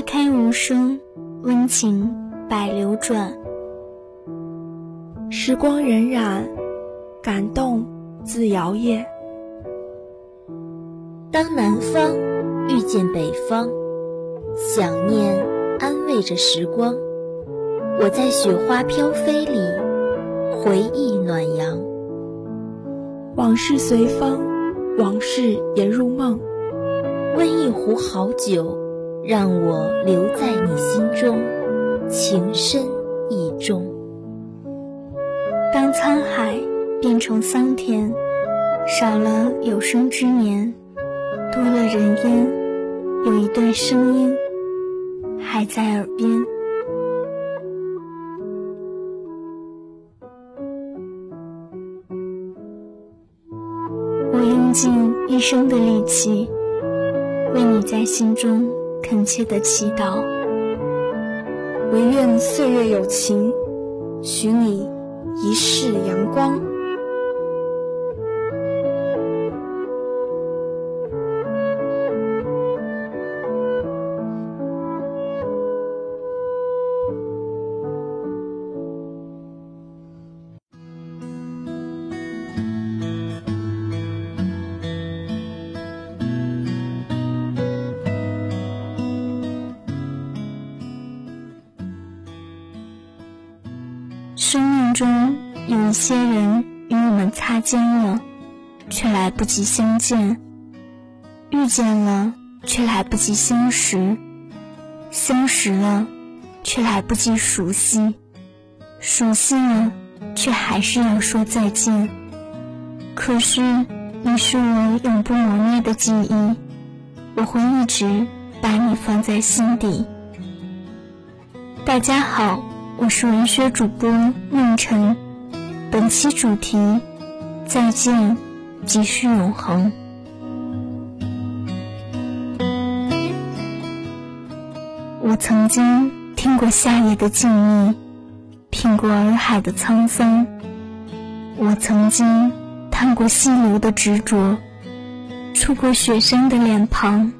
花开无声，温情百流转。时光荏苒，感动自摇曳。当南方遇见北方，想念安慰着时光。我在雪花飘飞里，回忆暖阳。往事随风，往事也入梦。温一壶好酒，让我留在你心中，情深意重。当沧海变成桑田，少了有生之年，多了人烟，有一段声音还在耳边。我用尽一生的力气。为你在心中恳切的祈祷，唯愿岁月有情，许你一世阳光。生命中有一些人与我们擦肩了，却来不及相见；遇见了，却来不及相识；相识了，却来不及熟悉；熟悉了，却还是要说再见。可是，你是我永不磨灭的记忆，我会一直把你放在心底。大家好。我是文学主播梦辰，本期主题：再见，即是永恒。我曾经听过夏夜的静谧，品过洱海的沧桑；我曾经探过溪流的执着，触过雪山的脸庞；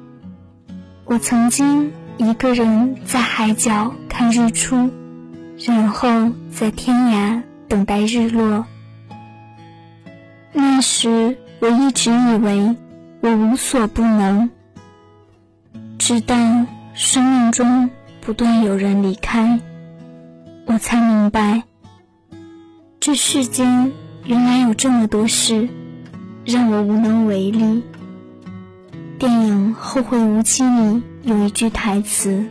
我曾经一个人在海角看日出。然后在天涯等待日落。那时我一直以为我无所不能，直到生命中不断有人离开，我才明白，这世间原来有这么多事让我无能为力。电影《后会无期》里有一句台词：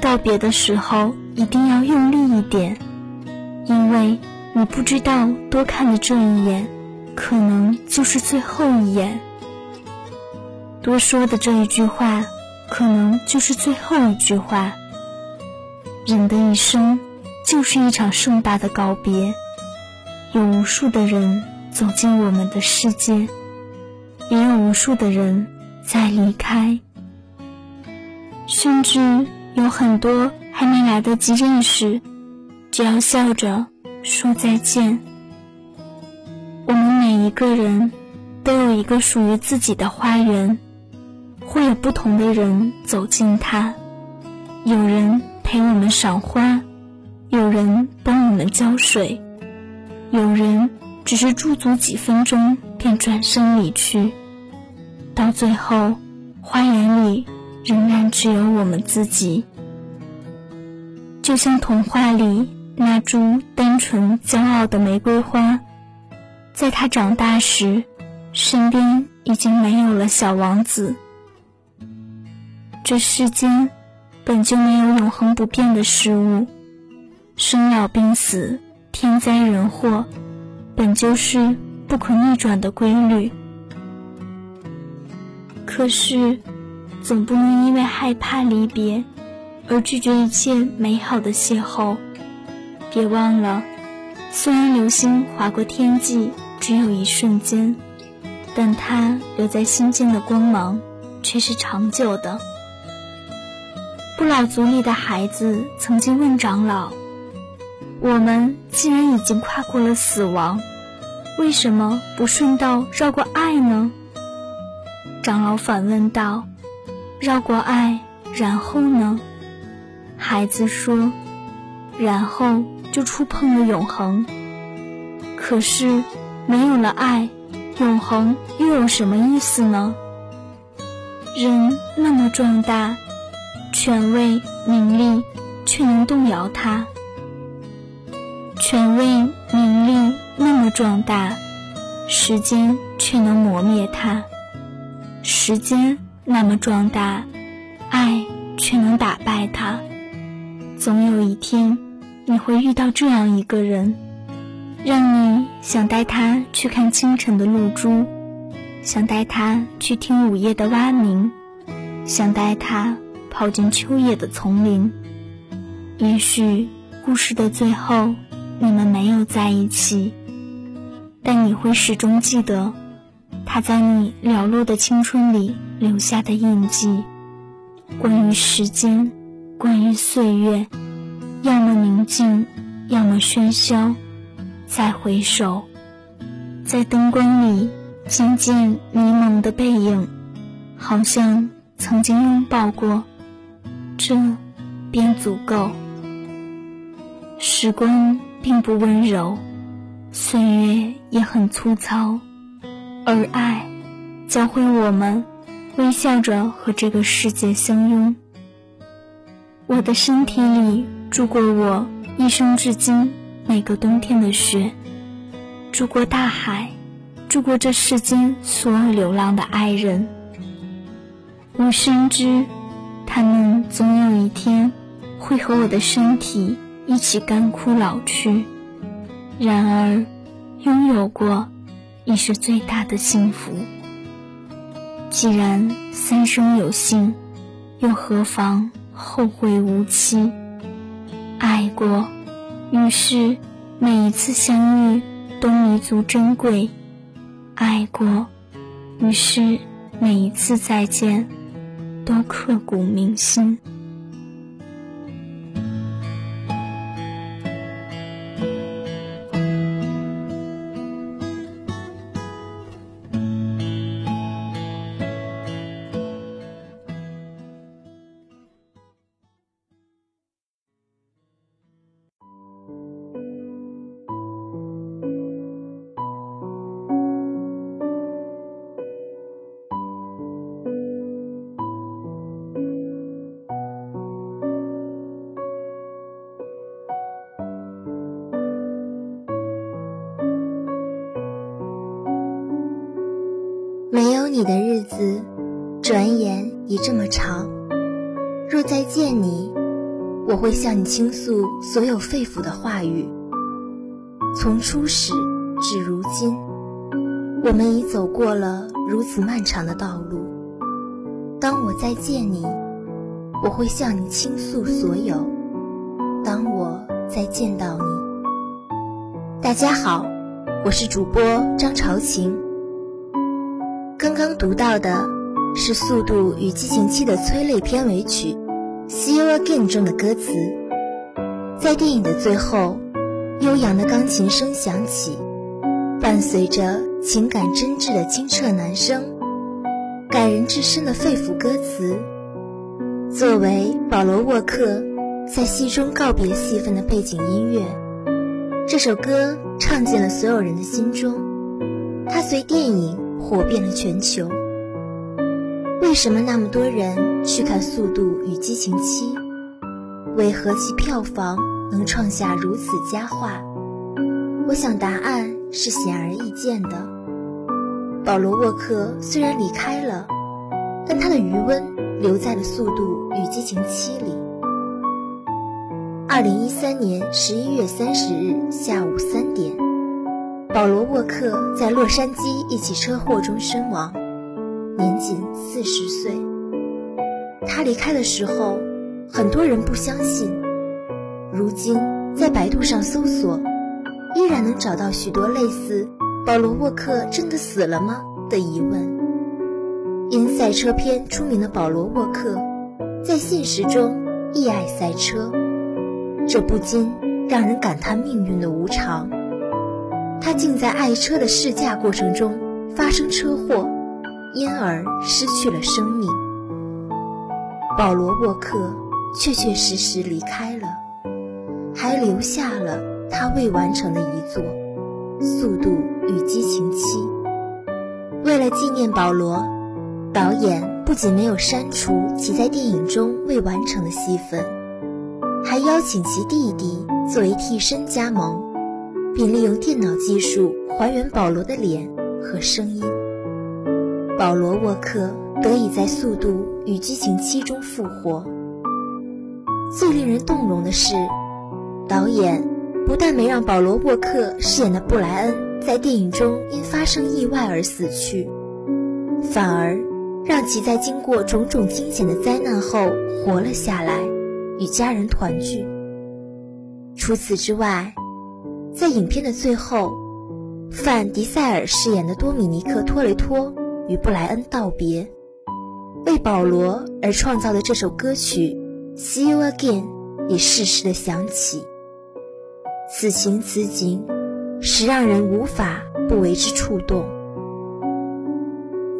道别的时候。一定要用力一点，因为你不知道多看的这一眼，可能就是最后一眼；多说的这一句话，可能就是最后一句话。人的一生就是一场盛大的告别，有无数的人走进我们的世界，也有无数的人在离开，甚至有很多。还没来得及认识，就要笑着说再见。我们每一个人都有一个属于自己的花园，会有不同的人走进它。有人陪我们赏花，有人帮我们浇水，有人只是驻足几分钟便转身离去。到最后，花园里仍然只有我们自己。就像童话里那株单纯骄傲的玫瑰花，在他长大时，身边已经没有了小王子。这世间本就没有永恒不变的事物，生老病死、天灾人祸，本就是不可逆转的规律。可是，总不能因为害怕离别。而拒绝一切美好的邂逅。别忘了，虽然流星划过天际只有一瞬间，但它留在心间的光芒却是长久的。不老族里的孩子曾经问长老：“我们既然已经跨过了死亡，为什么不顺道绕过爱呢？”长老反问道：“绕过爱？”然后呢？孩子说：“然后就触碰了永恒。”可是，没有了爱，永恒又有什么意思呢？人那么壮大，权位、名利却能动摇它；权位、名利那么壮大，时间却能磨灭它；时间那么壮大，爱却能打败它。总有一天，你会遇到这样一个人，让你想带他去看清晨的露珠，想带他去听午夜的蛙鸣，想带他跑进秋夜的丛林。也许故事的最后，你们没有在一起，但你会始终记得他在你寥落的青春里留下的印记。关于时间。关于岁月，要么宁静，要么喧嚣。再回首，在灯光里渐渐迷蒙的背影，好像曾经拥抱过，这便足够。时光并不温柔，岁月也很粗糙，而爱教会我们微笑着和这个世界相拥。我的身体里住过我一生至今每个冬天的雪，住过大海，住过这世间所有流浪的爱人。我深知，他们总有一天会和我的身体一起干枯老去。然而，拥有过已是最大的幸福。既然三生有幸，又何妨？后会无期。爱过，于是每一次相遇都弥足珍贵；爱过，于是每一次再见都刻骨铭心。你的日子，转眼已这么长。若再见你，我会向你倾诉所有肺腑的话语。从初始至如今，我们已走过了如此漫长的道路。当我再见你，我会向你倾诉所有。当我再见到你，大家好，我是主播张朝晴。刚刚读到的是《速度与激情七》的催泪片尾曲《See You Again》中的歌词。在电影的最后，悠扬的钢琴声响起，伴随着情感真挚的清澈男声，感人至深的肺腑歌词。作为保罗沃克在戏中告别戏份的背景音乐，这首歌唱进了所有人的心中。它随电影。火遍了全球。为什么那么多人去看《速度与激情七》？为何其票房能创下如此佳话？我想答案是显而易见的。保罗沃克虽然离开了，但他的余温留在了《速度与激情七》里。二零一三年十一月三十日下午三点。保罗沃克在洛杉矶一起车祸中身亡，年仅四十岁。他离开的时候，很多人不相信。如今在百度上搜索，依然能找到许多类似“保罗沃克真的死了吗”的疑问。因赛车片出名的保罗沃克，在现实中亦爱赛车，这不禁让人感叹命运的无常。他竟在爱车的试驾过程中发生车祸，因而失去了生命。保罗·沃克确确实实离开了，还留下了他未完成的一作《速度与激情七》。为了纪念保罗，导演不仅没有删除其在电影中未完成的戏份，还邀请其弟弟作为替身加盟，并利用电脑技术还原保罗的脸和声音。保罗·沃克得以在《速度与激情七》中复活。最令人动容的是，导演不但没让保罗·沃克饰演的布莱恩在电影中因发生意外而死去，反而让其在经过种种惊险的灾难后活了下来，与家人团聚。除此之外，在影片的最后，范·迪塞尔饰演的多米尼克·托雷托。与布莱恩道别，为保罗而创造的这首歌曲《See You Again》也适时的响起。此情此景，实让人无法不为之触动。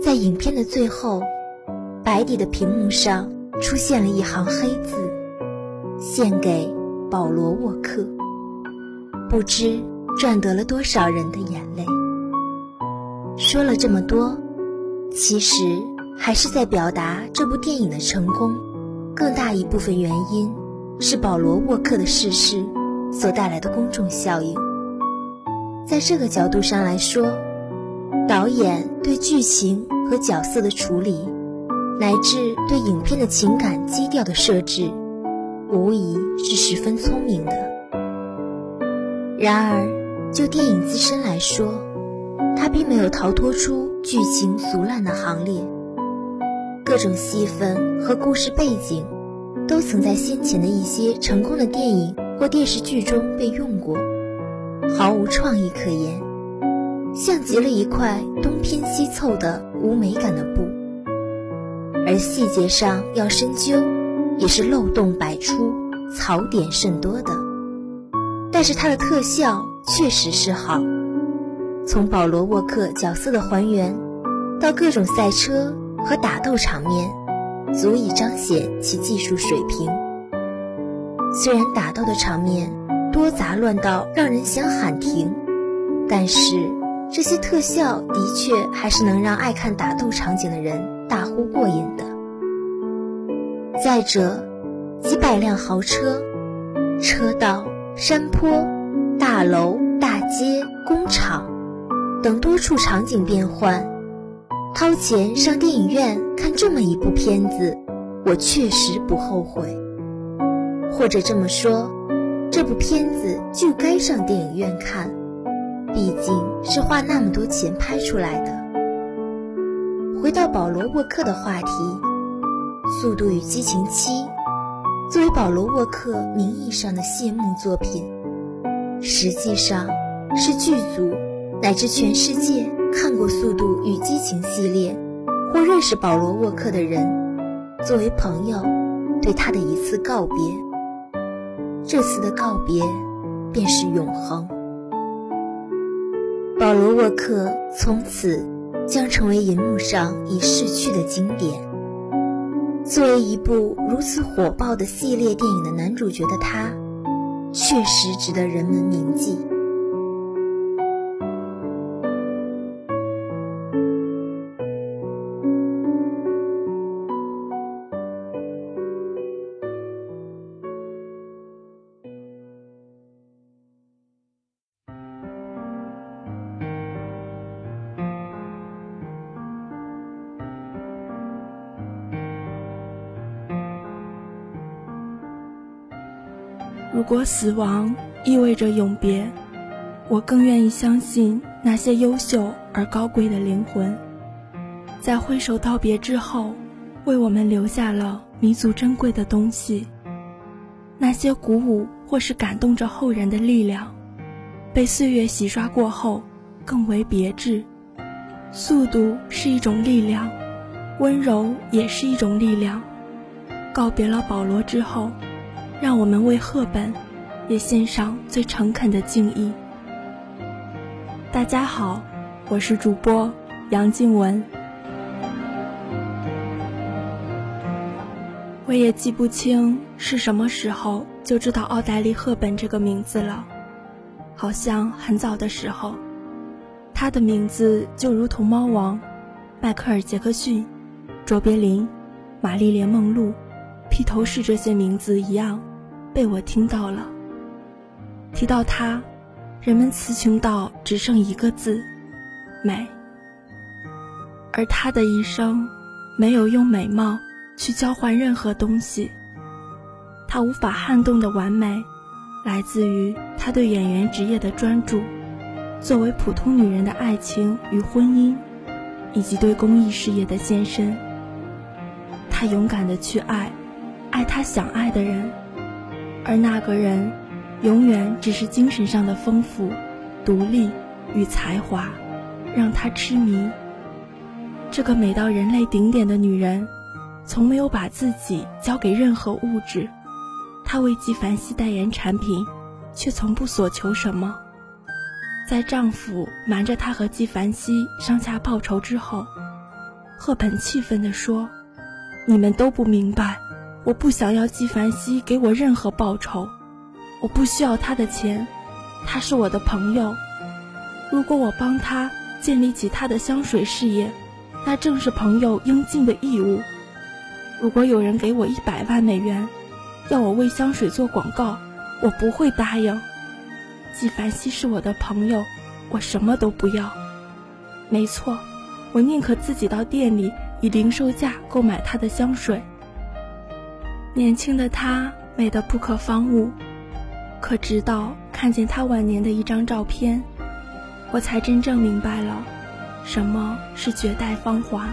在影片的最后，白底的屏幕上出现了一行黑字：“献给保罗·沃克。”不知赚得了多少人的眼泪。说了这么多。其实还是在表达这部电影的成功，更大一部分原因是保罗·沃克的逝世所带来的公众效应。在这个角度上来说，导演对剧情和角色的处理，乃至对影片的情感基调的设置，无疑是十分聪明的。然而，就电影自身来说，它并没有逃脱出剧情俗烂的行列，各种戏份和故事背景，都曾在先前的一些成功的电影或电视剧中被用过，毫无创意可言，像极了一块东拼西凑的无美感的布。而细节上要深究，也是漏洞百出、槽点甚多的。但是它的特效确实是好。从保罗·沃克角色的还原，到各种赛车和打斗场面，足以彰显其技术水平。虽然打斗的场面多杂乱到让人想喊停，但是这些特效的确还是能让爱看打斗场景的人大呼过瘾的。再者，几百辆豪车、车道、山坡、大楼、大街、工厂。等多处场景变换，掏钱上电影院看这么一部片子，我确实不后悔。或者这么说，这部片子就该上电影院看，毕竟是花那么多钱拍出来的。回到保罗·沃克的话题，《速度与激情七》作为保罗·沃克名义上的谢幕作品，实际上是剧组。乃至全世界看过《速度与激情》系列或认识保罗·沃克的人，作为朋友对他的一次告别。这次的告别便是永恒。保罗·沃克从此将成为银幕上已逝去的经典。作为一部如此火爆的系列电影的男主角的他，确实值得人们铭记。果死亡意味着永别，我更愿意相信那些优秀而高贵的灵魂，在挥手道别之后，为我们留下了弥足珍贵的东西。那些鼓舞或是感动着后人的力量，被岁月洗刷过后，更为别致。速度是一种力量，温柔也是一种力量。告别了保罗之后。让我们为赫本也献上最诚恳的敬意。大家好，我是主播杨静雯。我也记不清是什么时候就知道奥黛丽·赫本这个名字了，好像很早的时候，她的名字就如同猫王、迈克尔·杰克逊、卓别林、玛丽莲·梦露、披头士这些名字一样，被我听到了。提到她，人们词穷到只剩一个字：美。而她的一生，没有用美貌。去交换任何东西，她无法撼动的完美，来自于她对演员职业的专注，作为普通女人的爱情与婚姻，以及对公益事业的献身。她勇敢的去爱，爱她想爱的人，而那个人，永远只是精神上的丰富、独立与才华，让她痴迷。这个美到人类顶点的女人。从没有把自己交给任何物质，她为纪梵希代言产品，却从不索求什么。在丈夫瞒着她和纪梵希上下报仇之后，赫本气愤地说：“你们都不明白，我不想要纪梵希给我任何报酬，我不需要他的钱，他是我的朋友。如果我帮他建立起他的香水事业，那正是朋友应尽的义务。”如果有人给我一百万美元，要我为香水做广告，我不会答应。纪梵希是我的朋友，我什么都不要。没错，我宁可自己到店里以零售价购买他的香水。年轻的她美得不可方物，可直到看见她晚年的一张照片，我才真正明白了什么是绝代芳华。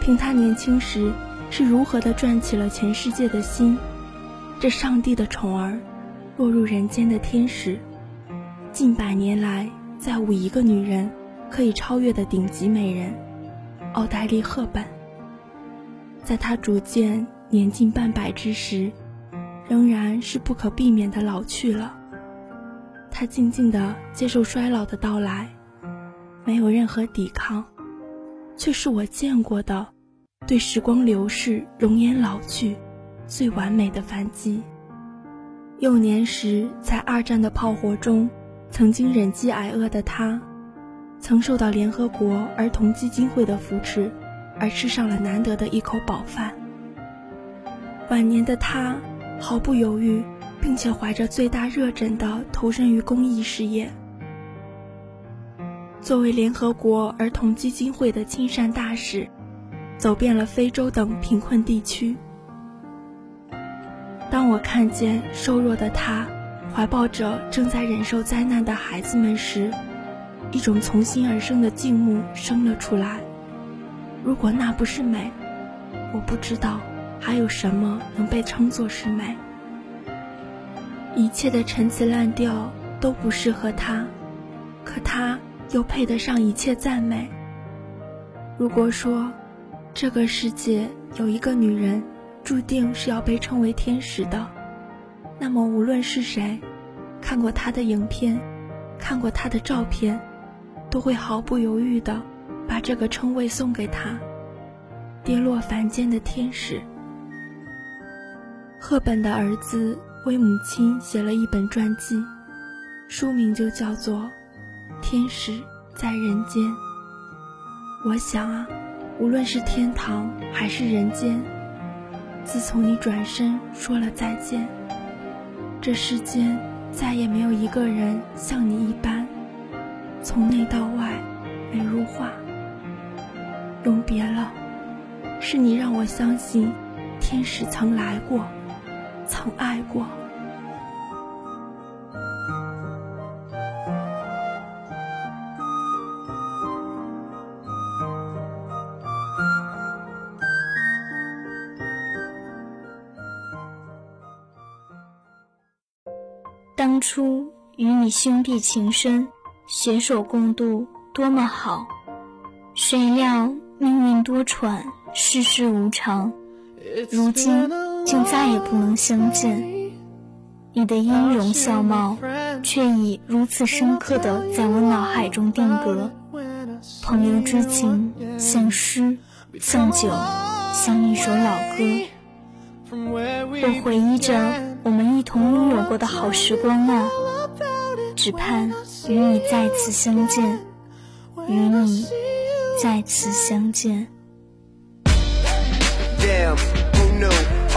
凭她年轻时。是如何的赚起了全世界的心？这上帝的宠儿，落入人间的天使，近百年来再无一个女人可以超越的顶级美人——奥黛丽·赫本。在她逐渐年近半百之时，仍然是不可避免的老去了。她静静地接受衰老的到来，没有任何抵抗，却是我见过的。对时光流逝、容颜老去，最完美的反击。幼年时在二战的炮火中，曾经忍饥挨饿的他，曾受到联合国儿童基金会的扶持，而吃上了难得的一口饱饭。晚年的他毫不犹豫，并且怀着最大热忱地投身于公益事业。作为联合国儿童基金会的亲善大使。走遍了非洲等贫困地区。当我看见瘦弱的他怀抱着正在忍受灾难的孩子们时，一种从心而生的敬慕生了出来。如果那不是美，我不知道还有什么能被称作是美。一切的陈词滥调都不适合他，可他又配得上一切赞美。如果说，这个世界有一个女人，注定是要被称为天使的。那么，无论是谁，看过她的影片，看过她的照片，都会毫不犹豫地把这个称谓送给她。跌落凡间的天使。赫本的儿子为母亲写了一本传记，书名就叫做《天使在人间》。我想啊。无论是天堂还是人间，自从你转身说了再见，这世间再也没有一个人像你一般，从内到外美如画。永别了，是你让我相信，天使曾来过，曾爱过。当初与你兄弟情深，携手共度，多么好！谁料命运多舛，世事无常，如今竟再也不能相见。你的音容笑貌，却已如此深刻的在我脑海中定格。朋友之情，像诗，像酒，像一首老歌，我回忆着我们一同拥有过的好时光啊，只盼与你再次相见，与你再次相见。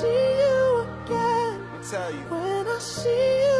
see you again. Me tell you. When I see you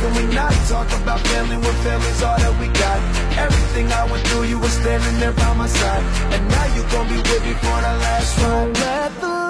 Can we not talk about family when family's all that we got? Everything I went through, you were standing there by my side. And now you gon' be with me for the last ride.